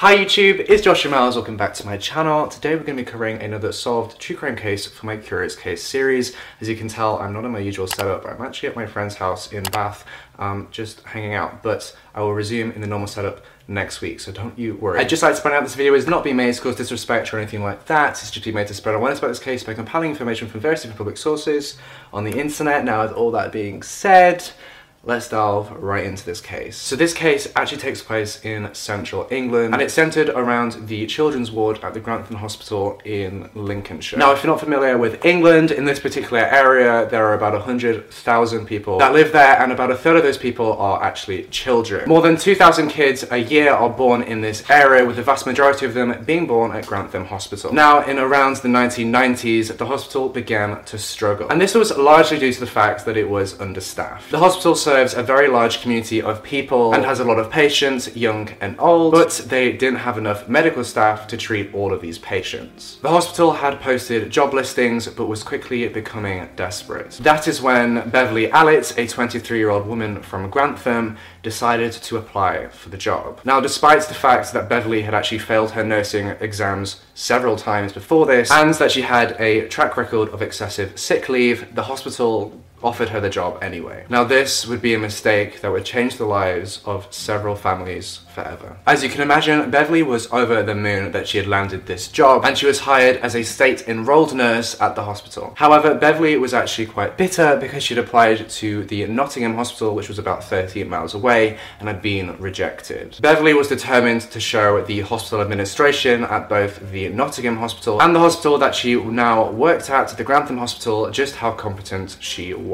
Hi YouTube, it's Joshua Miles, welcome back to my channel. Today we're going to be covering another solved true crime case for my Curious Case series. As you can tell, I'm not in my usual setup, I'm actually at my friend's house in Bath, um, just hanging out, but I will resume in the normal setup next week, so don't you worry. I'd just like to point out this video is not being made to cause disrespect or anything like that, it's just being made to spread awareness about this case by compiling information from various different public sources on the internet. Now with all that being said, let's delve right into this case. So this case actually takes place in central England and it's centered around the children's ward at the Grantham Hospital in Lincolnshire. Now if you're not familiar with England, in this particular area there are about 100,000 people that live there and about a third of those people are actually children. More than 2,000 kids a year are born in this area with the vast majority of them being born at Grantham Hospital. Now in around the 1990s the hospital began to struggle and this was largely due to the fact that it was understaffed. The hospital served serves a very large community of people and has a lot of patients, young and old, but they didn't have enough medical staff to treat all of these patients. The hospital had posted job listings but was quickly becoming desperate. That is when Beverly Allitt, a 23 year old woman from Grantham, decided to apply for the job. Now, despite the fact that Beverly had actually failed her nursing exams several times before this, and that she had a track record of excessive sick leave, the hospital offered her the job anyway. Now this would be a mistake that would change the lives of several families forever. As you can imagine, Beverly was over the moon that she had landed this job and she was hired as a state enrolled nurse at the hospital. However, Beverly was actually quite bitter because she'd applied to the Nottingham Hospital which was about 30 miles away and had been rejected. Beverly was determined to show the hospital administration at both the Nottingham Hospital and the hospital that she now worked at, the Grantham Hospital, just how competent she was.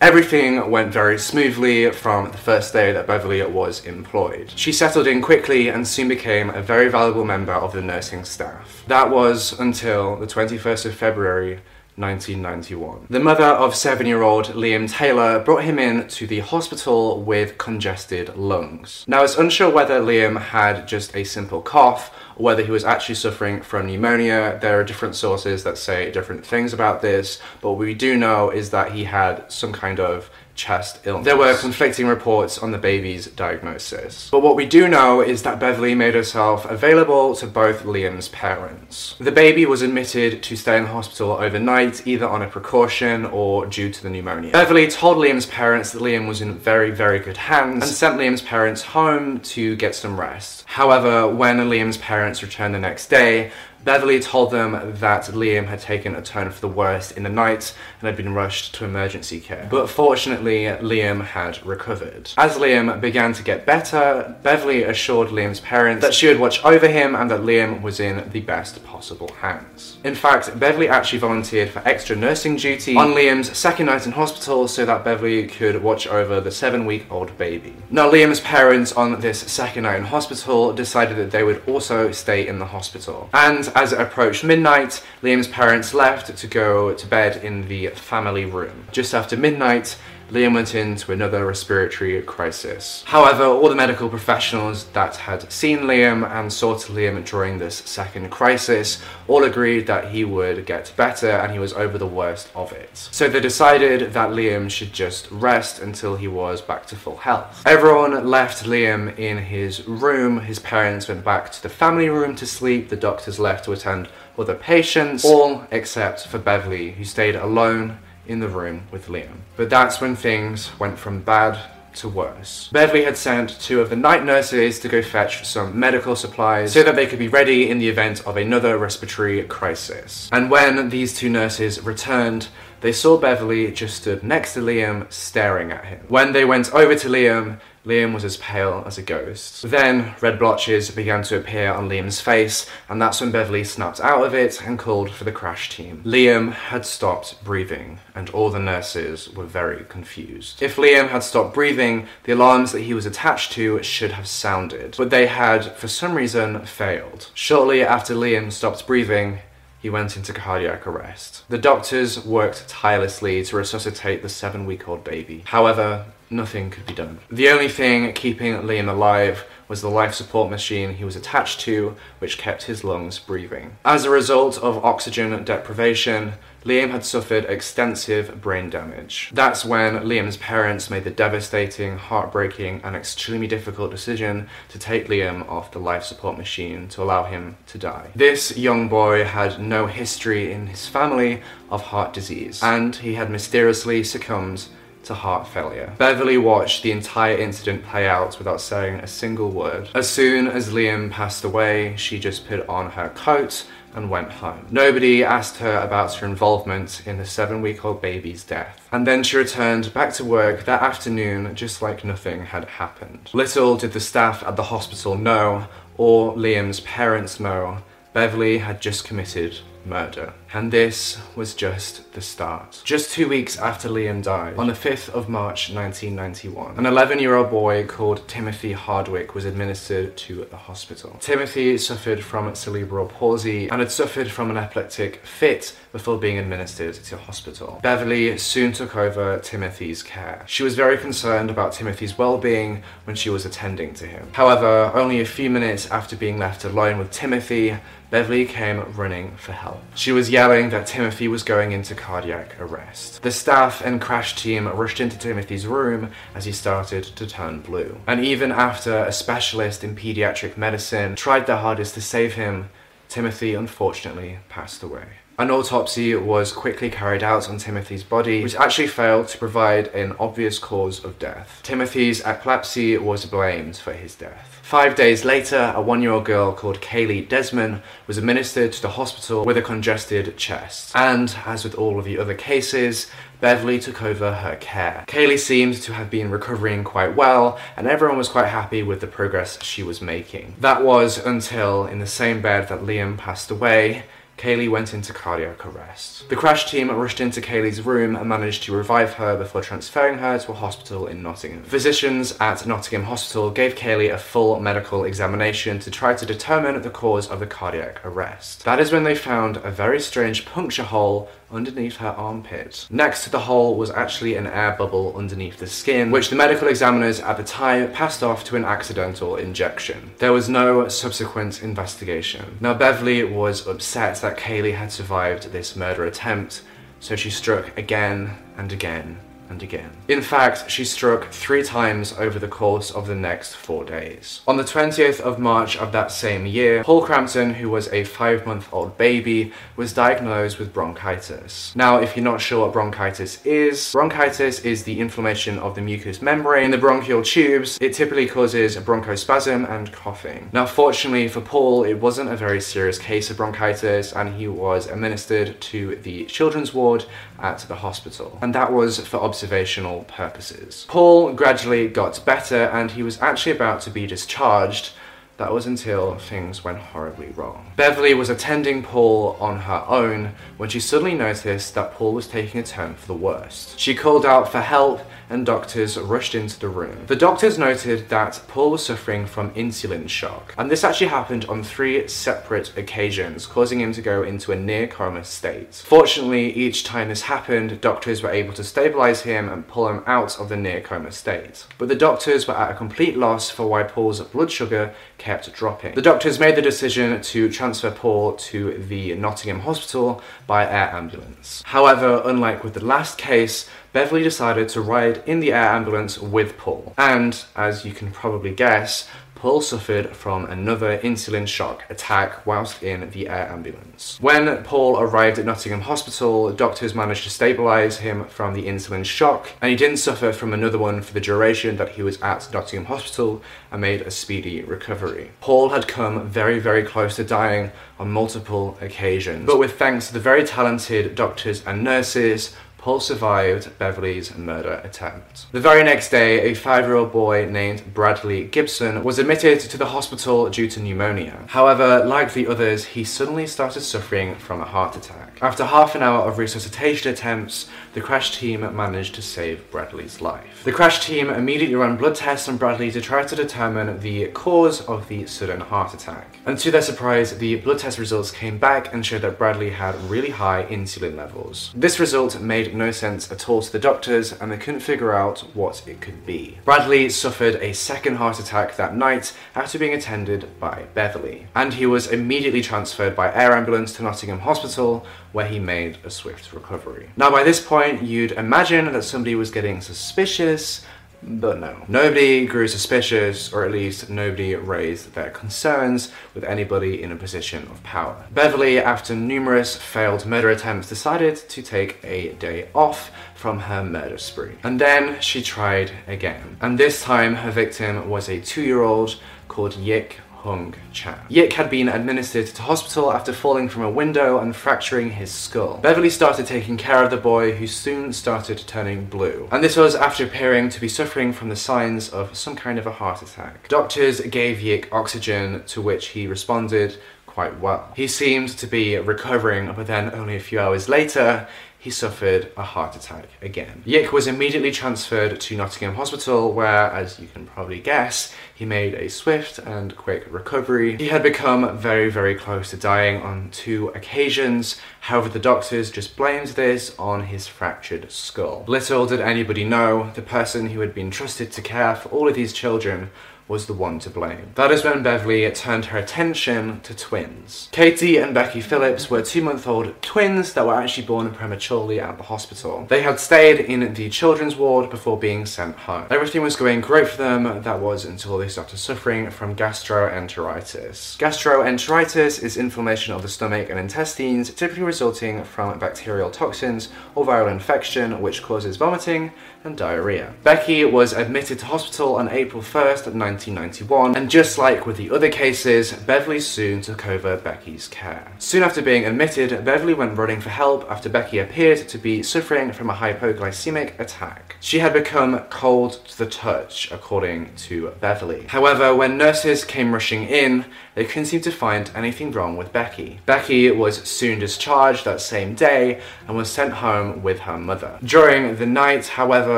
Everything went very smoothly from the first day that Beverly was employed. She settled in quickly and soon became a very valuable member of the nursing staff. That was until the 21st of February 1991. The mother of seven-year-old Liam Taylor brought him in to the hospital with congested lungs. Now it's unsure whether Liam had just a simple cough or whether he was actually suffering from pneumonia. There are different sources that say different things about this, but what we do know is that he had some kind of chest illness. There were conflicting reports on the baby's diagnosis. But what we do know is that Beverly made herself available to both Liam's parents. The baby was admitted to stay in the hospital overnight, either on a precaution or due to the pneumonia. Beverly told Liam's parents that Liam was in very, very good hands and sent Liam's parents home to get some rest. However, when Liam's parents returned the next day, Beverly told them that Liam had taken a turn for the worst in the night and had been rushed to emergency care. But fortunately, Liam had recovered. As Liam began to get better, Beverly assured Liam's parents that she would watch over him and that Liam was in the best possible hands. In fact, Beverly actually volunteered for extra nursing duty on Liam's second night in hospital so that Beverly could watch over the seven-week-old baby. Now, Liam's parents on this second night in hospital decided that they would also stay in the hospital. And as it approached midnight, Liam's parents left to go to bed in the family room. Just after midnight, Liam went into another respiratory crisis. However, all the medical professionals that had seen Liam and saw to Liam during this second crisis all agreed that he would get better and he was over the worst of it. So they decided that Liam should just rest until he was back to full health. Everyone left Liam in his room, his parents went back to the family room to sleep, the doctors left to attend other patients, all except for Beverly, who stayed alone in the room with Liam. But that's when things went from bad to worse. Beverly had sent two of the night nurses to go fetch some medical supplies so that they could be ready in the event of another respiratory crisis. And when these two nurses returned, they saw Beverly just stood next to Liam staring at him. When they went over to Liam, Liam was as pale as a ghost. Then red blotches began to appear on Liam's face, and that's when Beverly snapped out of it and called for the crash team. Liam had stopped breathing, and all the nurses were very confused. If Liam had stopped breathing, the alarms that he was attached to should have sounded, but they had, for some reason, failed. Shortly after Liam stopped breathing, he went into cardiac arrest. The doctors worked tirelessly to resuscitate the seven week old baby. However, nothing could be done. The only thing keeping Liam alive was the life support machine he was attached to, which kept his lungs breathing. As a result of oxygen deprivation, Liam had suffered extensive brain damage. That's when Liam's parents made the devastating, heartbreaking, and extremely difficult decision to take Liam off the life support machine to allow him to die. This young boy had no history in his family of heart disease, and he had mysteriously succumbed to heart failure. Beverly watched the entire incident play out without saying a single word. As soon as Liam passed away, she just put on her coat and went home. Nobody asked her about her involvement in the seven week old baby's death. And then she returned back to work that afternoon just like nothing had happened. Little did the staff at the hospital know, or Liam's parents know, Beverly had just committed murder. And this was just the start. Just two weeks after Liam died, on the 5th of March 1991, an 11 year old boy called Timothy Hardwick was administered to the hospital. Timothy suffered from cerebral palsy and had suffered from an epileptic fit before being administered to hospital. Beverly soon took over Timothy's care. She was very concerned about Timothy's well-being when she was attending to him. However, only a few minutes after being left alone with Timothy, Beverly came running for help. She was yelling that Timothy was going into cardiac arrest. The staff and crash team rushed into Timothy's room as he started to turn blue. And even after a specialist in pediatric medicine tried their hardest to save him, Timothy unfortunately passed away. An autopsy was quickly carried out on Timothy's body, which actually failed to provide an obvious cause of death. Timothy's epilepsy was blamed for his death. Five days later, a one year old girl called Kaylee Desmond was administered to the hospital with a congested chest. And, as with all of the other cases, Beverly took over her care. Kaylee seemed to have been recovering quite well, and everyone was quite happy with the progress she was making. That was until, in the same bed that Liam passed away, Kaylee went into cardiac arrest. The crash team rushed into Kaylee's room and managed to revive her before transferring her to a hospital in Nottingham. Physicians at Nottingham Hospital gave Kaylee a full medical examination to try to determine the cause of the cardiac arrest. That is when they found a very strange puncture hole underneath her armpit. Next to the hole was actually an air bubble underneath the skin, which the medical examiners at the time passed off to an accidental injection. There was no subsequent investigation. Now Beverly was upset that Kaylee had survived this murder attempt, so she struck again and again and again. In fact, she struck three times over the course of the next four days. On the 20th of March of that same year, Paul Crampton, who was a five month old baby, was diagnosed with bronchitis. Now, if you're not sure what bronchitis is, bronchitis is the inflammation of the mucous membrane in the bronchial tubes. It typically causes bronchospasm and coughing. Now, fortunately for Paul, it wasn't a very serious case of bronchitis and he was administered to the children's ward at the hospital. And that was for observational purposes. Paul gradually got better and he was actually about to be discharged that was until things went horribly wrong. Beverly was attending Paul on her own when she suddenly noticed that Paul was taking a turn for the worst. She called out for help and doctors rushed into the room. The doctors noted that Paul was suffering from insulin shock, and this actually happened on three separate occasions, causing him to go into a near coma state. Fortunately, each time this happened, doctors were able to stabilize him and pull him out of the near coma state. But the doctors were at a complete loss for why Paul's blood sugar kept dropping. The doctors made the decision to transfer Paul to the Nottingham Hospital by air ambulance. However, unlike with the last case, Beverly decided to ride in the air ambulance with Paul. And, as you can probably guess, Paul suffered from another insulin shock attack whilst in the air ambulance. When Paul arrived at Nottingham Hospital, doctors managed to stabilise him from the insulin shock, and he didn't suffer from another one for the duration that he was at Nottingham Hospital and made a speedy recovery. Paul had come very, very close to dying on multiple occasions, but with thanks to the very talented doctors and nurses, Paul survived Beverly's murder attempt. The very next day, a five-year-old boy named Bradley Gibson was admitted to the hospital due to pneumonia. However, like the others, he suddenly started suffering from a heart attack. After half an hour of resuscitation attempts, the crash team managed to save Bradley's life. The crash team immediately ran blood tests on Bradley to try to determine the cause of the sudden heart attack. And to their surprise, the blood test results came back and showed that Bradley had really high insulin levels. This result made made no sense at all to the doctors and they couldn't figure out what it could be. Bradley suffered a second heart attack that night after being attended by Beverly, and he was immediately transferred by air ambulance to Nottingham Hospital where he made a swift recovery. Now by this point you'd imagine that somebody was getting suspicious but no. Nobody grew suspicious, or at least nobody raised their concerns with anybody in a position of power. Beverly, after numerous failed murder attempts, decided to take a day off from her murder spree. And then she tried again. And this time her victim was a two-year-old called Yik Hung Chan. Yik had been administered to hospital after falling from a window and fracturing his skull. Beverly started taking care of the boy who soon started turning blue. And this was after appearing to be suffering from the signs of some kind of a heart attack. Doctors gave Yik oxygen to which he responded quite well. He seemed to be recovering, but then only a few hours later, he suffered a heart attack again. Yik was immediately transferred to Nottingham Hospital where, as you can probably guess, he made a swift and quick recovery. He had become very, very close to dying on two occasions, however the doctors just blamed this on his fractured skull. Little did anybody know, the person who had been trusted to care for all of these children was the one to blame. That is when Beverly turned her attention to twins. Katie and Becky Phillips were two-month-old twins that were actually born prematurely at the hospital. They had stayed in the children's ward before being sent home. Everything was going great for them, that was until they started suffering from gastroenteritis. Gastroenteritis is inflammation of the stomach and intestines, typically resulting from bacterial toxins or viral infection, which causes vomiting and diarrhea. Becky was admitted to hospital on April 1st, 1991, and just like with the other cases, Beverly soon took over Becky's care. Soon after being admitted, Beverly went running for help after Becky appeared to be suffering from a hypoglycemic attack. She had become cold to the touch, according to Beverly. However, when nurses came rushing in, they couldn't seem to find anything wrong with Becky. Becky was soon discharged that same day and was sent home with her mother. During the night, however,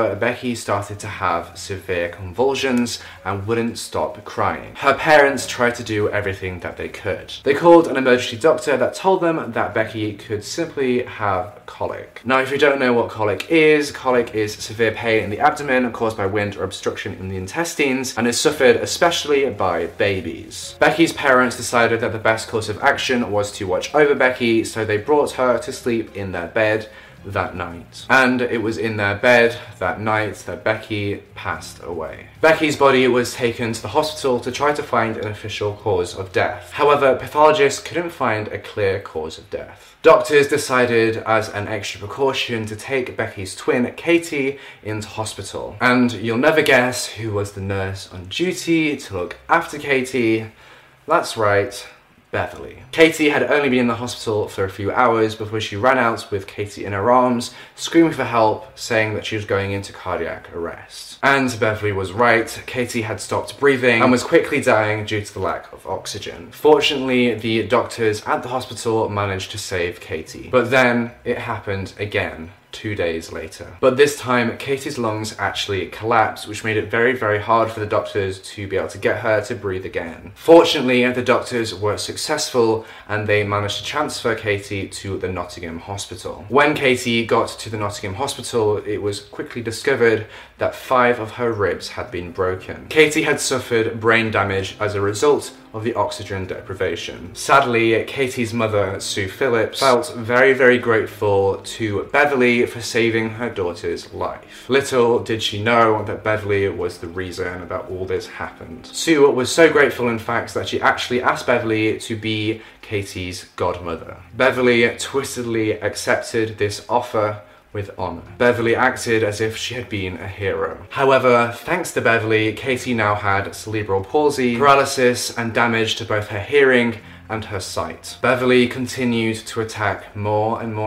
Becky started to have severe convulsions and wouldn't stop crying. Her parents tried to do everything that they could. They called an emergency doctor that told them that Becky could simply have colic. Now, if you don't know what colic is, colic is severe pain in the abdomen caused by wind or obstruction in the intestines and is suffered especially by babies. Becky's parents decided that the best course of action was to watch over Becky, so they brought her to sleep in their bed that night. And it was in their bed that night that Becky passed away. Becky's body was taken to the hospital to try to find an official cause of death. However, pathologists couldn't find a clear cause of death. Doctors decided, as an extra precaution, to take Becky's twin, Katie, into hospital. And you'll never guess who was the nurse on duty to look after Katie. That's right, Beverly. Katie had only been in the hospital for a few hours before she ran out with Katie in her arms, screaming for help, saying that she was going into cardiac arrest. And Beverly was right, Katie had stopped breathing and was quickly dying due to the lack of oxygen. Fortunately, the doctors at the hospital managed to save Katie. But then it happened again two days later. But this time, Katie's lungs actually collapsed, which made it very, very hard for the doctors to be able to get her to breathe again. Fortunately, the doctors were successful and they managed to transfer Katie to the Nottingham Hospital. When Katie got to the Nottingham Hospital, it was quickly discovered that five of her ribs had been broken. Katie had suffered brain damage as a result of the oxygen deprivation. Sadly, Katie's mother, Sue Phillips, felt very, very grateful to Beverly for saving her daughter's life. Little did she know that Beverly was the reason that all this happened. Sue was so grateful, in fact, that she actually asked Beverly to be Katie's godmother. Beverly twistedly accepted this offer with honour. Beverly acted as if she had been a hero. However, thanks to Beverly, Katie now had cerebral palsy, paralysis, and damage to both her hearing and her sight. Beverly continued to attack more and more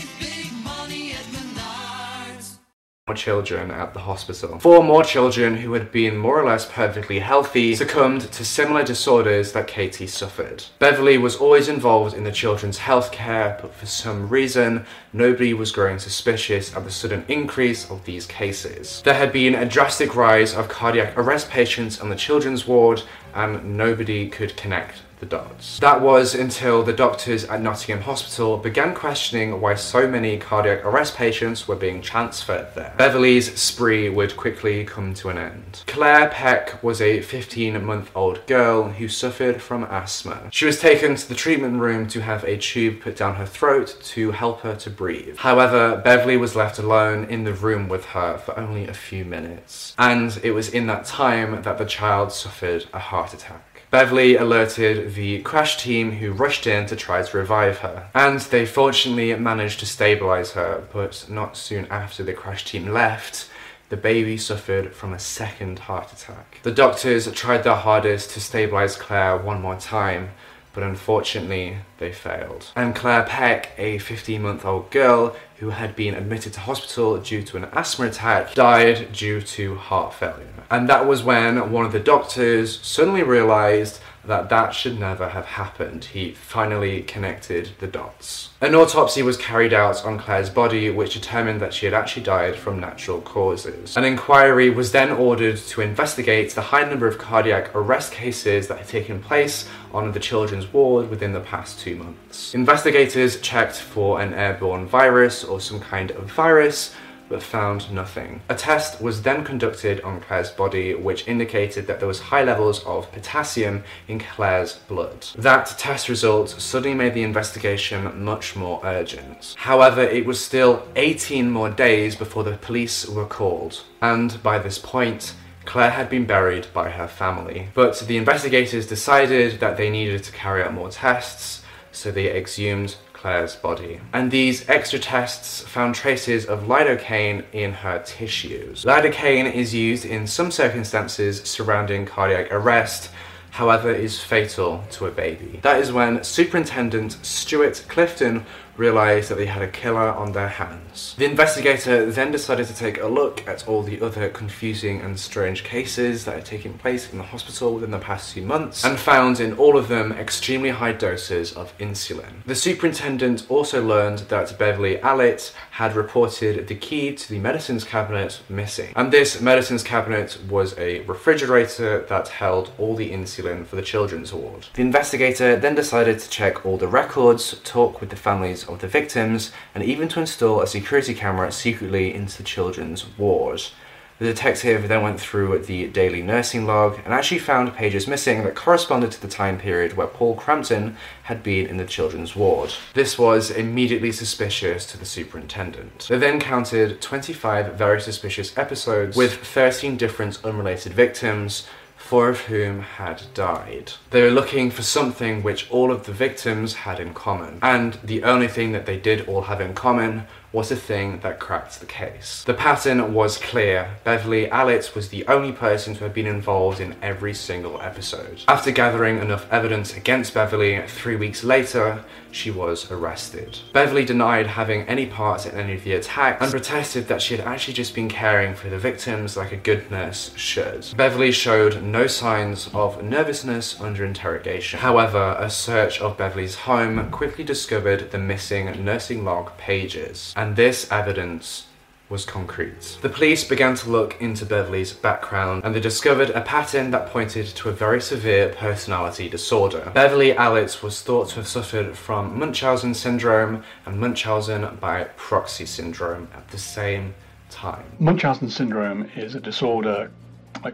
more children at the hospital. Four more children who had been more or less perfectly healthy succumbed to similar disorders that Katie suffered. Beverly was always involved in the children's health care, but for some reason, nobody was growing suspicious at the sudden increase of these cases. There had been a drastic rise of cardiac arrest patients on the children's ward, and nobody could connect the dots. That was until the doctors at Nottingham Hospital began questioning why so many cardiac arrest patients were being transferred there. Beverly's spree would quickly come to an end. Claire Peck was a 15 month old girl who suffered from asthma. She was taken to the treatment room to have a tube put down her throat to help her to breathe. However, Beverly was left alone in the room with her for only a few minutes. And it was in that time that the child suffered a heart attack. Beverly alerted the crash team who rushed in to try to revive her. And they fortunately managed to stabilize her, but not soon after the crash team left, the baby suffered from a second heart attack. The doctors tried their hardest to stabilize Claire one more time, but unfortunately they failed. And Claire Peck, a 15 month old girl who had been admitted to hospital due to an asthma attack, died due to heart failure. And that was when one of the doctors suddenly realized that that should never have happened. He finally connected the dots. An autopsy was carried out on Claire's body, which determined that she had actually died from natural causes. An inquiry was then ordered to investigate the high number of cardiac arrest cases that had taken place on the children's ward within the past two months. Investigators checked for an airborne virus or some kind of virus but found nothing. A test was then conducted on Claire's body which indicated that there was high levels of potassium in Claire's blood. That test result suddenly made the investigation much more urgent. However, it was still 18 more days before the police were called, and by this point, Claire had been buried by her family. But the investigators decided that they needed to carry out more tests, so they exhumed Claire's body. And these extra tests found traces of lidocaine in her tissues. Lidocaine is used in some circumstances surrounding cardiac arrest, however, is fatal to a baby. That is when Superintendent Stuart Clifton realised that they had a killer on their hands. The investigator then decided to take a look at all the other confusing and strange cases that had taken place in the hospital within the past few months and found in all of them extremely high doses of insulin. The superintendent also learned that Beverly Allitt had reported the key to the medicines cabinet missing. And this medicines cabinet was a refrigerator that held all the insulin for the children's ward. The investigator then decided to check all the records, talk with the families of the victims, and even to install a security camera secretly into the children's wards. The detective then went through the daily nursing log and actually found pages missing that corresponded to the time period where Paul Crampton had been in the children's ward. This was immediately suspicious to the superintendent. They then counted 25 very suspicious episodes with 13 different unrelated victims, four of whom had died. They were looking for something which all of the victims had in common, and the only thing that they did all have in common was the thing that cracked the case. The pattern was clear. Beverly Allitt was the only person to have been involved in every single episode. After gathering enough evidence against Beverly, three weeks later, she was arrested. Beverly denied having any part in any of the attacks and protested that she had actually just been caring for the victims like a good nurse should. Beverly showed no signs of nervousness under interrogation. However, a search of Beverly's home quickly discovered the missing nursing log pages and this evidence was concrete. The police began to look into Beverly's background and they discovered a pattern that pointed to a very severe personality disorder. Beverly Allitt was thought to have suffered from Munchausen syndrome and Munchausen by proxy syndrome at the same time. Munchausen syndrome is a disorder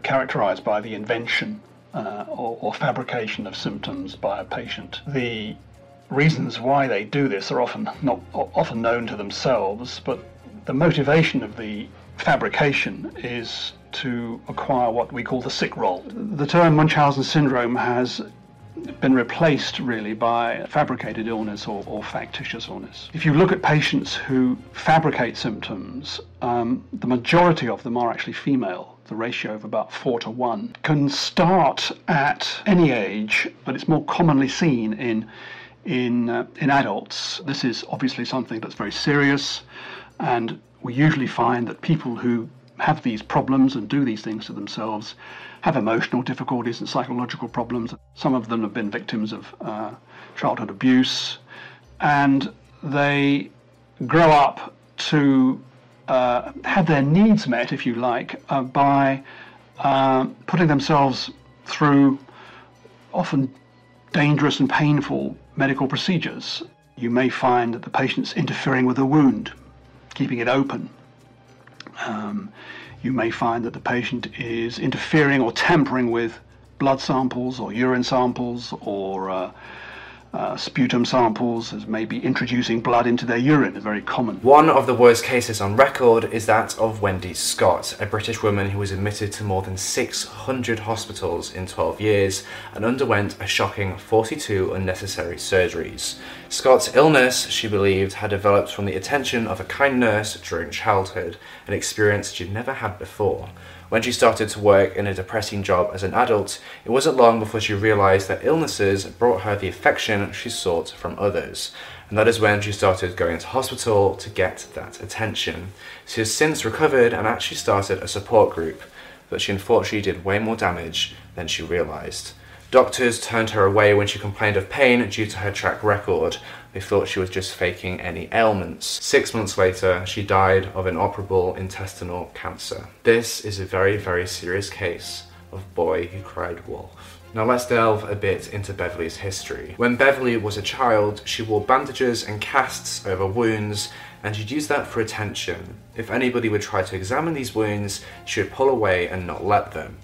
characterized by the invention uh, or, or fabrication of symptoms by a patient. The reasons why they do this are often not often known to themselves, but the motivation of the fabrication is to acquire what we call the sick role. The term Munchausen syndrome has been replaced really by fabricated illness or, or, factitious illness. If you look at patients who fabricate symptoms, um, the majority of them are actually female. The ratio of about four to one can start at any age, but it's more commonly seen in in, uh, in adults. This is obviously something that's very serious and we usually find that people who have these problems and do these things to themselves have emotional difficulties and psychological problems. Some of them have been victims of uh, childhood abuse, and they grow up to uh, have their needs met, if you like, uh, by uh, putting themselves through often dangerous and painful medical procedures. You may find that the patient's interfering with a wound, keeping it open. Um, you may find that the patient is interfering or tampering with blood samples or urine samples or uh, uh, sputum samples as maybe introducing blood into their urine is very common. One of the worst cases on record is that of Wendy Scott, a British woman who was admitted to more than 600 hospitals in 12 years and underwent a shocking 42 unnecessary surgeries. Scott's illness, she believed, had developed from the attention of a kind nurse during childhood, an experience she'd never had before. When she started to work in a depressing job as an adult, it wasn't long before she realized that illnesses brought her the affection she sought from others. And that is when she started going to hospital to get that attention. She has since recovered and actually started a support group, but she unfortunately did way more damage than she realized. Doctors turned her away when she complained of pain due to her track record. They thought she was just faking any ailments. Six months later, she died of inoperable intestinal cancer. This is a very, very serious case of boy who cried wolf. Now let's delve a bit into Beverly's history. When Beverly was a child, she wore bandages and casts over wounds, and she'd use that for attention. If anybody would try to examine these wounds, she would pull away and not let them.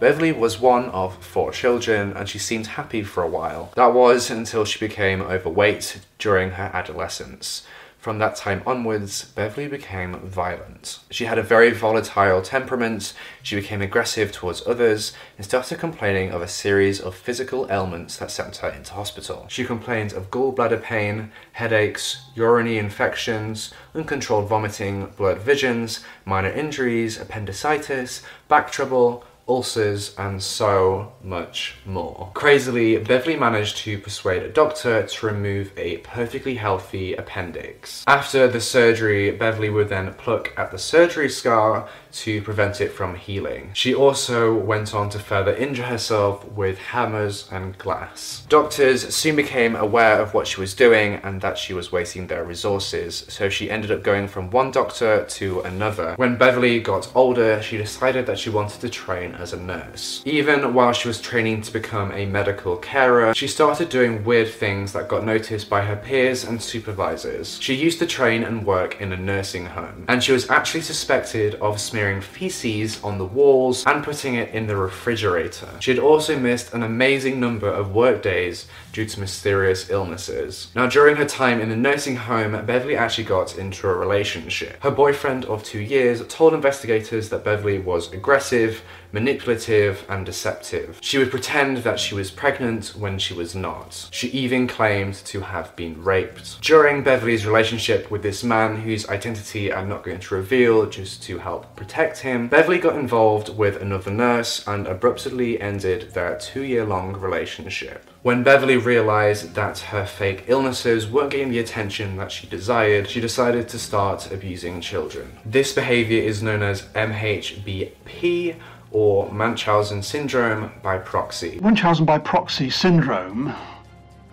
Beverly was one of four children and she seemed happy for a while. That was until she became overweight during her adolescence. From that time onwards, Beverly became violent. She had a very volatile temperament, she became aggressive towards others, and started complaining of a series of physical ailments that sent her into hospital. She complained of gallbladder pain, headaches, urinary infections, uncontrolled vomiting, blurred visions, minor injuries, appendicitis, back trouble, ulcers, and so much more. Crazily, Beverly managed to persuade a doctor to remove a perfectly healthy appendix. After the surgery, Beverly would then pluck at the surgery scar to prevent it from healing. She also went on to further injure herself with hammers and glass. Doctors soon became aware of what she was doing and that she was wasting their resources, so she ended up going from one doctor to another. When Beverly got older, she decided that she wanted to train as a nurse. Even while she was training to become a medical carer, she started doing weird things that got noticed by her peers and supervisors. She used to train and work in a nursing home, and she was actually suspected of smearing smearing feces on the walls and putting it in the refrigerator. She had also missed an amazing number of work days due to mysterious illnesses. Now, during her time in the nursing home, Beverly actually got into a relationship. Her boyfriend of two years told investigators that Beverly was aggressive, manipulative, and deceptive. She would pretend that she was pregnant when she was not. She even claimed to have been raped. During Beverly's relationship with this man, whose identity I'm not going to reveal just to help protect him, Beverly got involved with another nurse and abruptly ended their two year long relationship. When Beverly realized that her fake illnesses weren't getting the attention that she desired, she decided to start abusing children. This behavior is known as MHBP or Munchausen syndrome by proxy. Munchausen by proxy syndrome,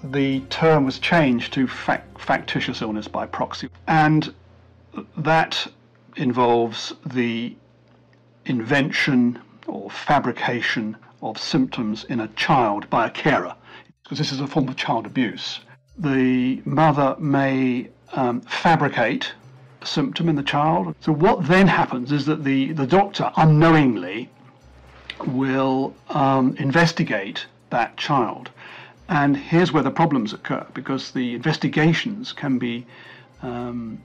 the term was changed to fact- factitious illness by proxy, and that involves the invention or fabrication of symptoms in a child by a carer, because this is a form of child abuse. The mother may um, fabricate a symptom in the child. So what then happens is that the, the doctor unknowingly will um, investigate that child. And here's where the problems occur because the investigations can be um,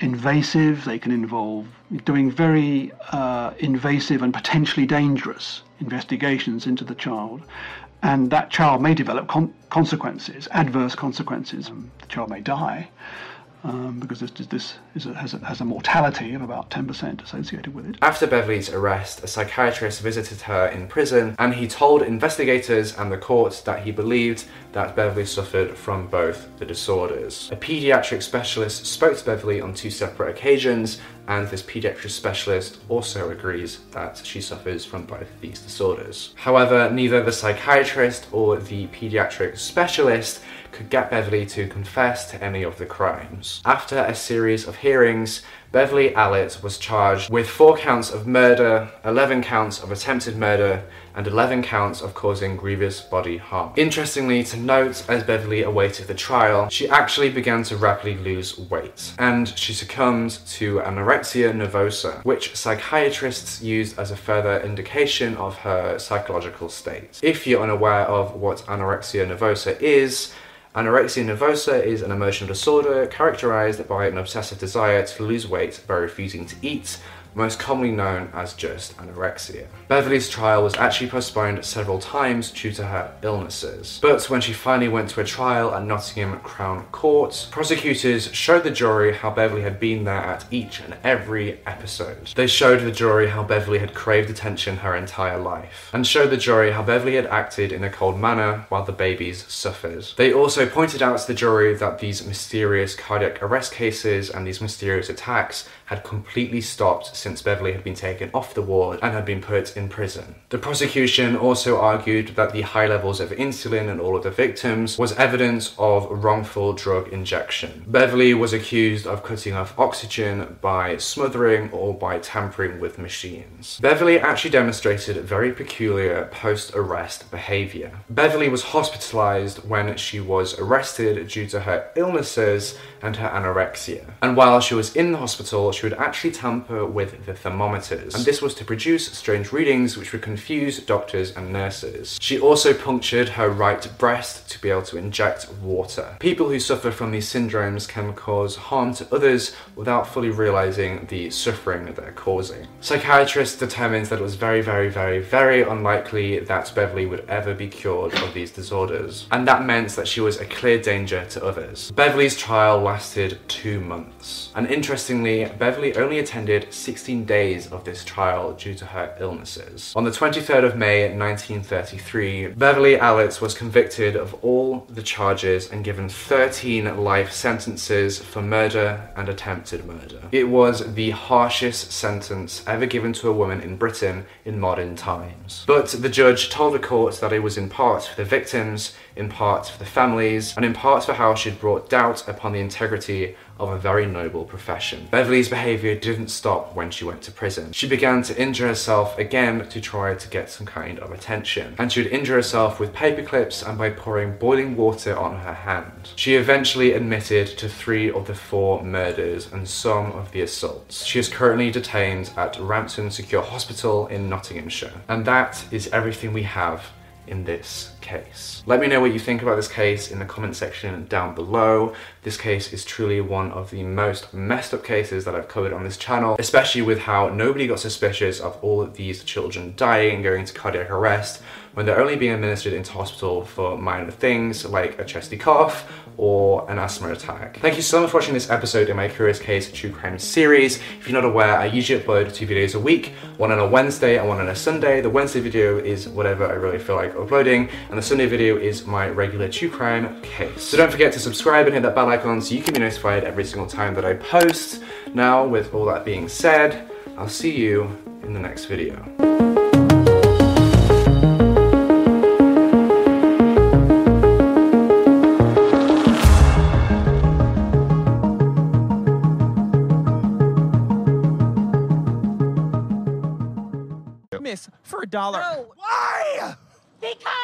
invasive, they can involve doing very uh, invasive and potentially dangerous investigations into the child. And that child may develop con- consequences, adverse consequences. And the child may die. Um, because this, this is a, has, a, has a mortality of about 10% associated with it. After Beverly's arrest, a psychiatrist visited her in prison and he told investigators and the court that he believed that Beverly suffered from both the disorders. A pediatric specialist spoke to Beverly on two separate occasions and this pediatric specialist also agrees that she suffers from both these disorders. However, neither the psychiatrist or the pediatric specialist could get Beverly to confess to any of the crimes. After a series of hearings, Beverly Allitt was charged with four counts of murder, 11 counts of attempted murder, and 11 counts of causing grievous body harm. Interestingly to note, as Beverly awaited the trial, she actually began to rapidly lose weight, and she succumbed to anorexia nervosa, which psychiatrists used as a further indication of her psychological state. If you're unaware of what anorexia nervosa is, Anorexia nervosa is an emotional disorder characterized by an obsessive desire to lose weight by refusing to eat, most commonly known as just anorexia. Beverly's trial was actually postponed several times due to her illnesses, but when she finally went to a trial at Nottingham Crown Court, prosecutors showed the jury how Beverly had been there at each and every episode. They showed the jury how Beverly had craved attention her entire life, and showed the jury how Beverly had acted in a cold manner while the babies suffered. They also pointed out to the jury that these mysterious cardiac arrest cases and these mysterious attacks had completely stopped since Beverly had been taken off the ward and had been put in prison. The prosecution also argued that the high levels of insulin in all of the victims was evidence of wrongful drug injection. Beverly was accused of cutting off oxygen by smothering or by tampering with machines. Beverly actually demonstrated very peculiar post-arrest behavior. Beverly was hospitalized when she was arrested due to her illnesses and her anorexia. And while she was in the hospital, she would actually tamper with the thermometers. And this was to produce strange readings which would confuse doctors and nurses. She also punctured her right breast to be able to inject water. People who suffer from these syndromes can cause harm to others without fully realizing the suffering that they're causing. Psychiatrists determined that it was very, very, very, very unlikely that Beverly would ever be cured of these disorders. And that meant that she was a clear danger to others. Beverly's trial lasted two months. And interestingly, Beverly only attended 16 days of this trial due to her illnesses. On the 23rd of May 1933, Beverly Allitt was convicted of all the charges and given 13 life sentences for murder and attempted murder. It was the harshest sentence ever given to a woman in Britain in modern times. But the judge told the court that it was in part for the victims, in part for the families, and in part for how she'd brought doubt upon the integrity of a very noble profession. Beverly's behaviour didn't stop when she went to prison. She began to injure herself again to try to get some kind of attention. And she would injure herself with paper clips and by pouring boiling water on her hand. She eventually admitted to three of the four murders and some of the assaults. She is currently detained at Rampton Secure Hospital in Nottinghamshire. And that is everything we have in this case. Let me know what you think about this case in the comment section down below. This case is truly one of the most messed up cases that I've covered on this channel, especially with how nobody got suspicious of all of these children dying and going to cardiac arrest when they're only being administered into hospital for minor things like a chesty cough or an asthma attack. Thank you so much for watching this episode in my Curious Case True Crime series. If you're not aware, I usually upload two videos a week, one on a Wednesday and one on a Sunday. The Wednesday video is whatever I really feel like uploading, and the Sunday video is my regular true crime case. So don't forget to subscribe and hit that bell icon so you can be notified every single time that I post. Now, with all that being said, I'll see you in the next video. Miss, for a dollar. No. Why? Because